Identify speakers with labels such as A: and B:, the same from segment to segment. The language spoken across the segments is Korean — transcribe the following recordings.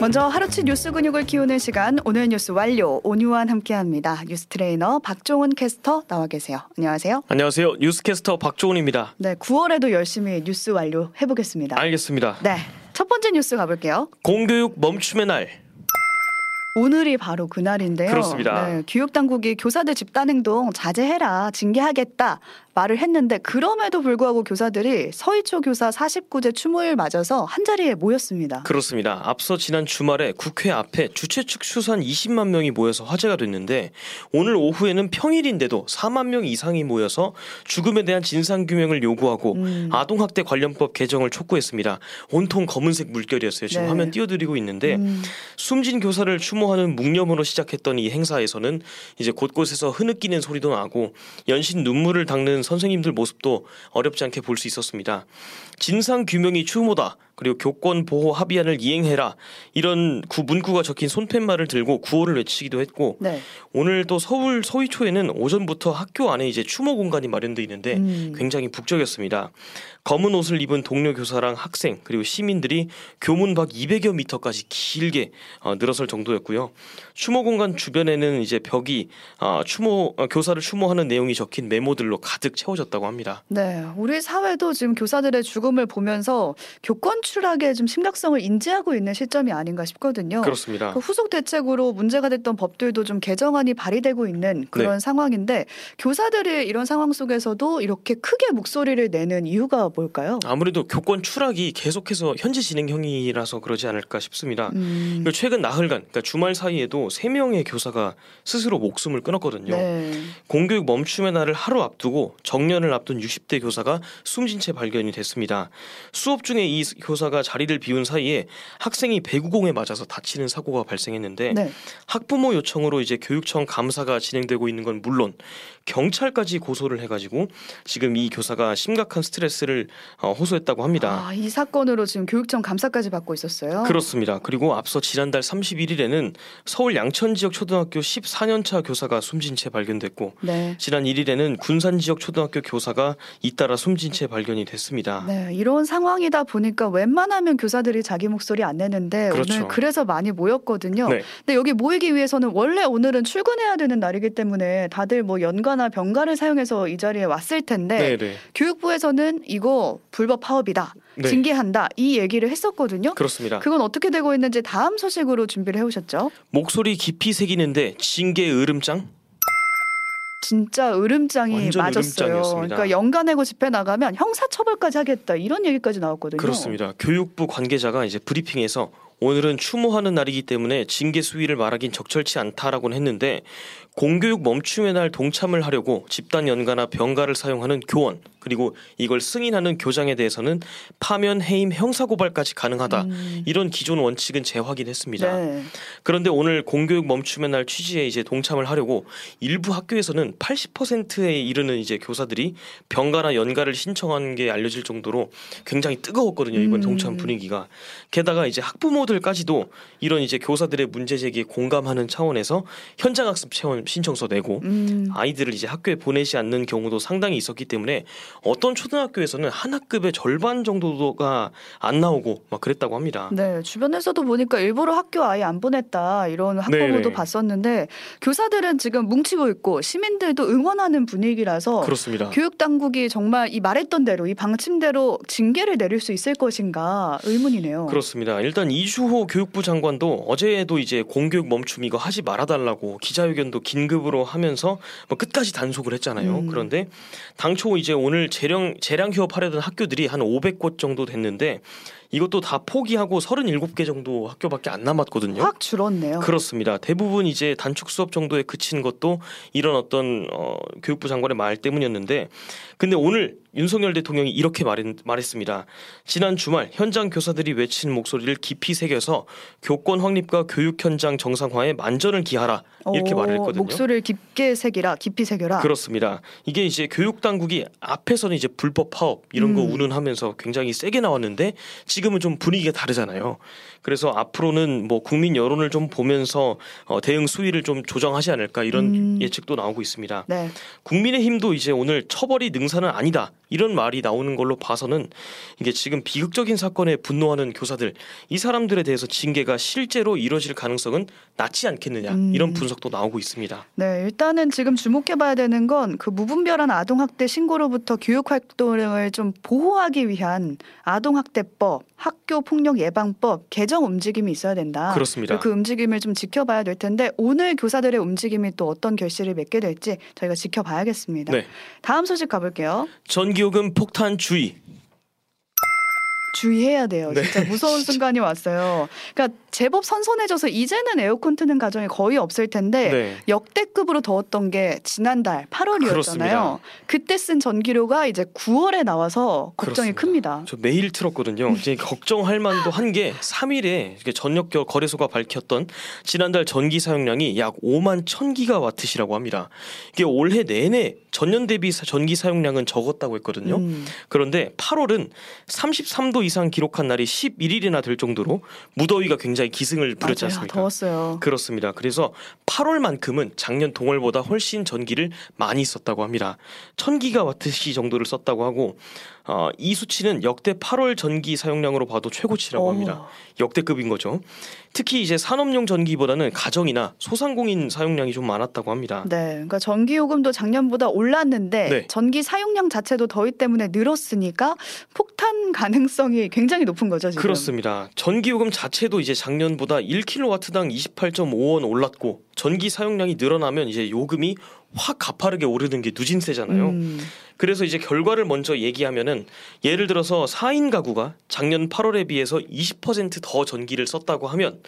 A: 먼저 하루치 뉴스 근육을 키우는 시간 오늘 뉴스 완료 오뉴완 함께합니다. 뉴스 트레이너 박종훈 캐스터 나와 계세요. 안녕하세요.
B: 안녕하세요. 뉴스 캐스터 박종훈입니다.
A: 네, 9월에도 열심히 뉴스 완료 해보겠습니다.
B: 알겠습니다.
A: 네, 첫 번째 뉴스 가볼게요.
B: 공교육 멈춤의 날.
A: 오늘이 바로 그날인데요.
B: 그렇습니다.
A: 네, 교육 당국이 교사들 집단 행동 자제해라, 징계하겠다 말을 했는데 그럼에도 불구하고 교사들이 서이초 교사 49재 추모일 맞아서 한 자리에 모였습니다.
B: 그렇습니다. 앞서 지난 주말에 국회 앞에 주최 측 추산 20만 명이 모여서 화제가 됐는데 오늘 오후에는 평일인데도 4만 명 이상이 모여서 죽음에 대한 진상 규명을 요구하고
A: 음.
B: 아동학대 관련법 개정을 촉구했습니다. 온통 검은색 물결이었어요. 지금
A: 네.
B: 화면 띄워드리고 있는데
A: 음,
B: 숨진 교사를 추모 하는 묵념으로 시작했던 이 행사에서는 이제 곳곳에서 흐느끼는 소리도 나고 연신 눈물을 닦는 선생님들 모습도 어렵지 않게 볼 수 있었습니다. 진상 규명이 추모다. 그리고 교권 보호 합의안을 이행해라. 이런 구 문구가 적힌 손팻말을 들고 구호를 외치기도 했고
A: 네.
B: 오늘 또 서울 서희초에는 오전부터 학교 안에 이제 추모 공간이 마련돼 있는데
A: 음.
B: 굉장히 북적였습니다. 검은 옷을 입은 동료 교사랑 학생 그리고 시민들이 교문 밖 200여 미터까지 길게 어, 늘어설 정도였고요. 추모 공간 주변에는 이제 벽이 아, 추모 어, 교사를 추모하는 내용이 적힌 메모들로 가득 채워졌다고 합니다.
A: 네, 우리 사회도 지금 교사들의 죽음을 보면서 교권 추락의 좀 심각성을 인지하고 있는 시점이 아닌가 싶거든요.
B: 그렇습니다.
A: 그 후속 대책으로 문제가 됐던 법들도 좀 개정안이 발의되고 있는 그런
B: 네.
A: 상황인데 교사들이 이런 상황 속에서도 이렇게 크게 목소리를 내는 이유가 뭘까요?
B: 아무래도 교권 추락이 계속해서 현재 진행형이라서 그러지 않을까 싶습니다.
A: 음,
B: 최근 나흘간, 그러니까 주말 사이에도 세 명의 교사가 스스로 목숨을 끊었거든요.
A: 네.
B: 공교육 멈춤의 날을 하루 앞두고 정년을 앞둔 60대 교사가 숨진 채 발견이 됐습니다. 수업 중에 이 교사 가 자리를 비운 사이에 학생이 배구공에 맞아서 다치는 사고가 발생했는데
A: 네.
B: 학부모 요청으로 이제 교육청 감사가 진행되고 있는 건 물론 경찰까지 고소를 해가지고 지금 이 교사가 심각한 스트레스를 어, 호소했다고 합니다.
A: 아, 이 사건으로 지금 교육청 감사까지 받고 있었어요.
B: 그렇습니다. 그리고 앞서 지난달 31일에는 서울 양천 지역 초등학교 14년차 교사가 숨진 채 발견됐고
A: 네.
B: 지난 1일에는 군산 지역 초등학교 교사가 잇따라 숨진 채 발견이 됐습니다.
A: 네, 이런 상황이다 보니까 웬만하면 교사들이 자기 목소리 안 내는데
B: 그렇죠.
A: 오늘 그래서 많이 모였거든요.
B: 네.
A: 근데 여기 모이기 위해서는 원래 오늘은 출근해야 되는 날이기 때문에 다들 뭐 연가나 병가를 사용해서 이 자리에 왔을 텐데
B: 네, 네.
A: 교육부에서는 이거 불법 파업이다.
B: 네.
A: 징계한다. 이 얘기를 했었거든요.
B: 그렇습니다.
A: 그건 어떻게 되고 있는지 다음 소식으로 준비를 해오셨죠.
B: 목소리 깊이 새기는데 징계 으름장?
A: 진짜 으름장이 맞았어요.
B: 으름장이었습니다.
A: 그러니까 연가 내고 집회 나가면 형사처벌까지 하겠다 이런 얘기까지 나왔거든요.
B: 그렇습니다. 교육부 관계자가 이제 브리핑에서 오늘은 추모하는 날이기 때문에 징계 수위를 말하긴 적절치 않다라고는 했는데 공교육 멈춤의 날 동참을 하려고 집단 연가나 병가를 사용하는 교원 그리고 이걸 승인하는 교장에 대해서는 파면 해임 형사 고발까지 가능하다
A: 음.
B: 이런 기존 원칙은 재확인했습니다.
A: 네.
B: 그런데 오늘 공교육 멈춤의 날 취지에 이제 동참을 하려고 일부 학교에서는 80%에 이르는 이제 교사들이 병가나 연가를 신청한 게 알려질 정도로 굉장히 뜨거웠거든요. 이번
A: 음.
B: 동참 분위기가. 게다가 이제 학부모 들까지도 이런 이제 교사들의 문제 제기에 공감하는 차원에서 현장 학습 체험 신청서 내고
A: 음.
B: 아이들을 이제 학교에 보내지 않는 경우도 상당히 있었기 때문에 어떤 초등학교에서는 한 학급의 절반 정도가 안 나오고 막 그랬다고 합니다.
A: 네, 주변에서도 보니까 일부러 학교 아예 안 보냈다 이런 학부모도
B: 네네.
A: 봤었는데 교사들은 지금 뭉치고 있고 시민들도 응원하는 분위기라서
B: 그렇습니다.
A: 교육 당국이 정말 이 말했던 대로 이 방침대로 징계를 내릴 수 있을 것인가 의문이네요.
B: 그렇습니다. 일단 이주 호 교육부 장관도 어제도 이제 공교육 멈춤 이거 하지 말아달라고 기자회견도 긴급으로 하면서 뭐 끝까지 단속을 했잖아요.
A: 음.
B: 그런데 당초 이제 오늘 재량 재량 휴업하려던 학교들이 한 500곳 정도 됐는데 이것도 다 포기하고 37개 정도 학교밖에 안 남았거든요.
A: 확 줄었네요.
B: 그렇습니다. 대부분 이제 단축 수업 정도에 그친 것도 이런 어떤 어, 교육부 장관의 말 때문이었는데, 근데 오늘 윤석열 대통령이 이렇게 말했, 말했습니다. 지난 주말 현장 교사들이 외친 목소리를 깊이 새겨서 교권 확립과 교육 현장 정상화에 만전을 기하라 이렇게
A: 오,
B: 말을 했거든요.
A: 목소리를 깊게 새기라, 깊이 새겨라.
B: 그렇습니다. 이게 이제 교육 당국이 앞에서는 이제 불법 파업 이런 거
A: 음.
B: 운운하면서 굉장히 세게 나왔는데 지금은 좀 분위기가 다르잖아요. 그래서 앞으로는 뭐 국민 여론을 좀 보면서 어, 대응 수위를 좀 조정하지 않을까 이런
A: 음.
B: 예측도 나오고 있습니다.
A: 네.
B: 국민의힘도 이제 오늘 처벌이 능사는 아니다 이런 말이 나오는 걸로 봐서는 이게 지금 비극적인 사건에 분노하는 교사들 이 사람들에 대해서 징계가 실제로 이뤄질 가능성은 낮지 않겠느냐
A: 음.
B: 이런 분석도 나오고 있습니다.
A: 네, 일단은 지금 주목해봐야 되는 건 그 무분별한 아동 학대 신고로부터 교육 활동을 좀 보호하기 위한 아동 학대법, 학교 폭력 예방법 개정 움직임이 있어야 된다.
B: 그렇습니다.
A: 그 움직임을 좀 지켜봐야 될 텐데 오늘 교사들의 움직임이 또 어떤 결실을 맺게 될지 저희가 지켜봐야겠습니다.
B: 네,
A: 다음 소식 가볼게요.
B: 전기요금 폭탄 주의.
A: 주의해야 돼요.
B: 네.
A: 진짜 무서운 순간이 왔어요. 그러니까 제법 선선해져서 이제는 에어컨 트는 가정이 거의 없을 텐데
B: 네.
A: 역대급으로 더웠던 게 지난달 8월이었잖아요.
B: 그렇습니다.
A: 그때 쓴 전기료가 이제 9월에 나와서 걱정이
B: 그렇습니다.
A: 큽니다.
B: 저 매일 틀었거든요. 이제 걱정할 만도 한 게 3일에 전력 거래소가 밝혔던 지난달 전기 사용량이 약 5만 1000기가와트시라고 합니다. 이게 올해 내내 전년 대비 사- 전기 사용량은 적었다고 했거든요.
A: 음,
B: 그런데 8월은 33도 이상 기록한 날이 11일이나 될 정도로 무더위가 굉장히 기승을 부렸지
A: 맞아요.
B: 않습니까?
A: 더웠어요.
B: 그렇습니다. 그래서 8월만큼은 작년 동월보다 훨씬 전기를 많이 썼다고 합니다. 1000기가와트시 정도를 썼다고 하고 어, 이 수치는 역대 8월 전기 사용량으로 봐도 최고치라고
A: 오.
B: 합니다. 역대급인 거죠. 특히 이제 산업용 전기보다는 가정이나 소상공인 사용량이 좀 많았다고 합니다.
A: 네, 그러니까 전기 요금도 작년보다 올랐는데
B: 네.
A: 전기 사용량 자체도 더위 때문에 늘었으니까 폭탄 가능성이 굉장히 높은 거죠 지금.
B: 그렇습니다. 전기 요금 자체도 이제 작년보다 1kW당 28.5원 올랐고 전기 사용량이 늘어나면 이제 요금이 확 가파르게 오르는 게 누진세잖아요.
A: 음,
B: 그래서 이제 결과를 먼저 얘기하면은 예를 들어서 4인 가구가 작년 8월에 비해서 20%더 전기를 썼다고 하면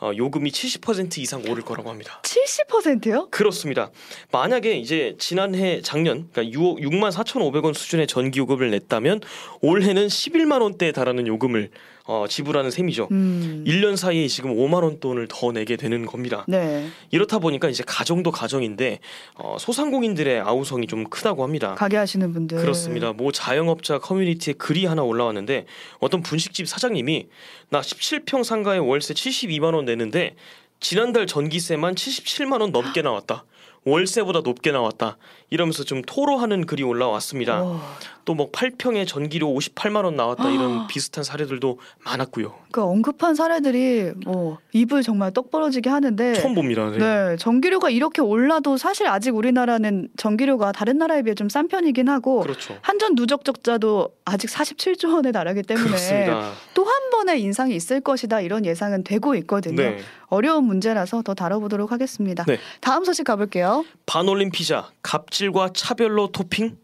B: 어, 요금이 70% 이상 오를 거라고 합니다.
A: 70%요?
B: 그렇습니다. 만약에 이제 지난해 작년 그러니까 6, 6만 4,500원 수준의 전기 요금을 냈다면 올해는 11만 원대에 달하는 요금을 어, 지불하는 셈이죠.
A: 음,
B: 1년 사이에 지금 5만 원 돈을 더 내게 되는 겁니다.
A: 네,
B: 이렇다 보니까 이제 가정도 가정인데 어, 소상공인들의 아우성이 좀 크다고 합니다.
A: 가게 하시는 분들
B: 그렇습니다. 모 자영업자 커뮤니티에 글이 하나 올라왔는데 어떤 분식집 사장님이 나 17평 상가에 월세 72만 원 내는데 지난달 전기세만 77만 원 넘게 나왔다. 월세보다 높게 나왔다. 이러면서 좀 토로하는 글이 올라왔습니다.
A: 와,
B: 또뭐 8평에 전기료 58만 원 나왔다 이런 비슷한 사례들도 많았고요.
A: 그러니까 언급한 사례들이 뭐 입을 정말 떡 벌어지게 하는데
B: 처음 봅니다. 네.
A: 네, 전기료가 이렇게 올라도 사실 아직 우리나라는 전기료가 다른 나라에 비해 좀 싼 편이긴 하고
B: 그렇죠.
A: 한전 누적 적자도 아직 47조 원에 달하기 때문에. 또 한 번의 인상이 있을 것이다 이런 예상은 되고 있거든요.
B: 네.
A: 어려운 문제라서 더 다뤄보도록 하겠습니다.
B: 네.
A: 다음 소식 가볼게요.
B: 반올림 피자 갑질과 차별로 토핑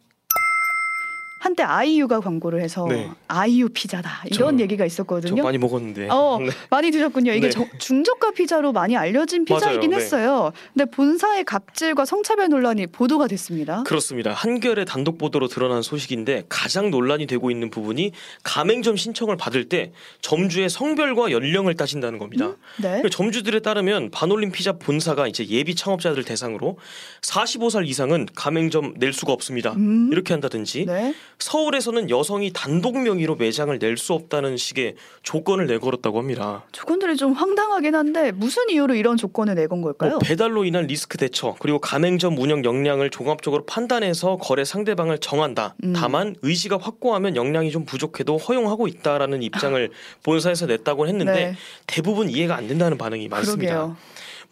A: 한때 아이유가 광고를 해서
B: 네.
A: 아이유 피자다 이런
B: 저-
A: 얘기가
B: 저
A: 있었거든요.
B: 많이 먹었는데.
A: 어,
B: 네.
A: 많이 드셨군요. 이게
B: 네.
A: 저- 중저가 피자로 많이 알려진 피자이긴
B: 맞아요. 네.
A: 했어요. 근데 본사의 갑질과 성차별 논란이 보도가 됐습니다.
B: 그렇습니다. 한겨레 단독 보도로 드러난 소식인데 가장 논란이 되고 있는 부분이 가맹점 신청을 받을 때 점주의 성별과 연령을 따진다는 겁니다.
A: 네.
B: 그러니까 점주들에 따르면 반올림 피자 본사가 이제 예비 창업자들 대상으로 45살 이상은 가맹점 낼 수가 없습니다.
A: 음.
B: 이렇게 한다든지
A: 네.
B: 서울에서는 여성이 단독 명의로 매장을 낼 수 없다는 식의 조건을 내걸었다고 합니다.
A: 조건들이 좀 황당하긴 한데 무슨 이유로 이런 조건을 내건 걸까요?
B: 뭐 배달로 인한 리스크 대처 그리고 가맹점 운영 역량을 종합적으로 판단해서 거래 상대방을 정한다.
A: 음.
B: 다만 의지가 확고하면 역량이 좀 부족해도 허용하고 있다라는 입장을 본사에서 냈다고 했는데
A: 네.
B: 대부분 이해가 안 된다는 반응이 많습니다.
A: 그러게요.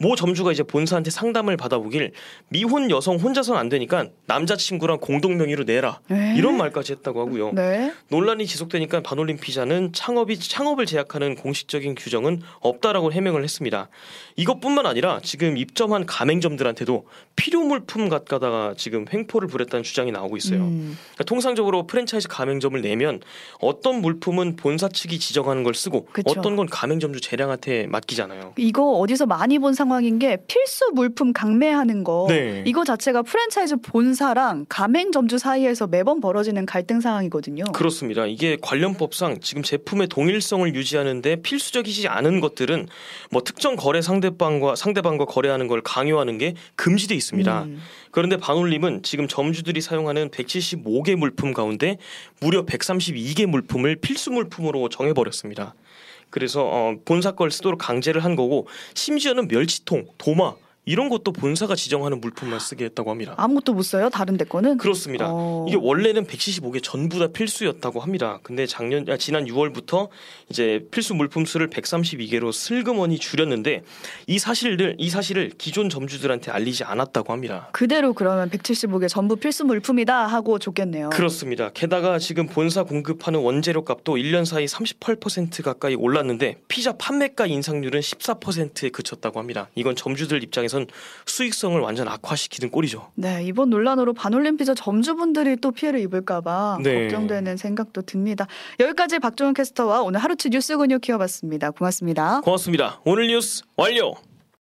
B: 모 점주가 이제 본사한테 상담을 받아보길 미혼 여성 혼자서는 안 되니까 남자친구랑 공동 명의로 내라
A: 네.
B: 이런 말까지 했다고 하고요.
A: 네.
B: 논란이 지속되니까 반올림 피자는 창업이 창업을 제약하는 공식적인 규정은 없다라고 해명을 했습니다. 이것뿐만 아니라 지금 입점한 가맹점들한테도 필요 물품 갖다가 지금 횡포를 부렸다는 주장이 나오고 있어요.
A: 음,
B: 그러니까 통상적으로 프랜차이즈 가맹점을 내면 어떤 물품은 본사 측이 지정하는 걸 쓰고
A: 그쵸.
B: 어떤 건 가맹점주 재량한테 맡기잖아요.
A: 이거 어디서 많이 본 상황 상황인 게 필수 물품 강매하는 거
B: 네.
A: 이거 자체가 프랜차이즈 본사랑 가맹점주 사이에서 매번 벌어지는 갈등 상황이거든요.
B: 그렇습니다. 이게 관련법상 지금 제품의 동일성을 유지하는데 필수적이지 않은 것들은 뭐 특정 거래 상대방과 상대방과 거래하는 걸 강요하는 게 금지돼 있습니다.
A: 음.
B: 그런데 반올림은 지금 점주들이 사용하는 175개 물품 가운데 무려 132개 물품을 필수 물품으로 정해버렸습니다. 그래서 어, 본사 걸 쓰도록 강제를 한 거고 심지어는 멸치통, 도마 이런 것도 본사가 지정하는 물품만 쓰게 했다고 합니다.
A: 아무것도 못 써요. 다른 데 거는.
B: 그렇습니다.
A: 어.
B: 이게 원래는 175개 전부 다 필수였다고 합니다. 근데 작년 아, 지난 6월부터 이제 필수 물품 수를 132개로 슬그머니 줄였는데 이 사실을 이 사실을 기존 점주들한테 알리지 않았다고 합니다.
A: 그대로 그러면 175개 전부 필수 물품이다 하고 줬겠네요.
B: 그렇습니다. 게다가 지금 본사 공급하는 원재료 값도 1년 사이 38% 가까이 올랐는데 피자 판매가 인상률은 14%에 그쳤다고 합니다. 이건 점주들 입장에선 수익성을 완전 악화시키는 꼴이죠.
A: 네, 이번 논란으로 반올림 피자 점주분들이 또 피해를 입을까봐
B: 네.
A: 걱정되는 생각도 듭니다. 여기까지 박종훈 캐스터와 오늘 하루치 뉴스 근육 키워봤습니다. 고맙습니다.
B: 고맙습니다. 오늘 뉴스 완료.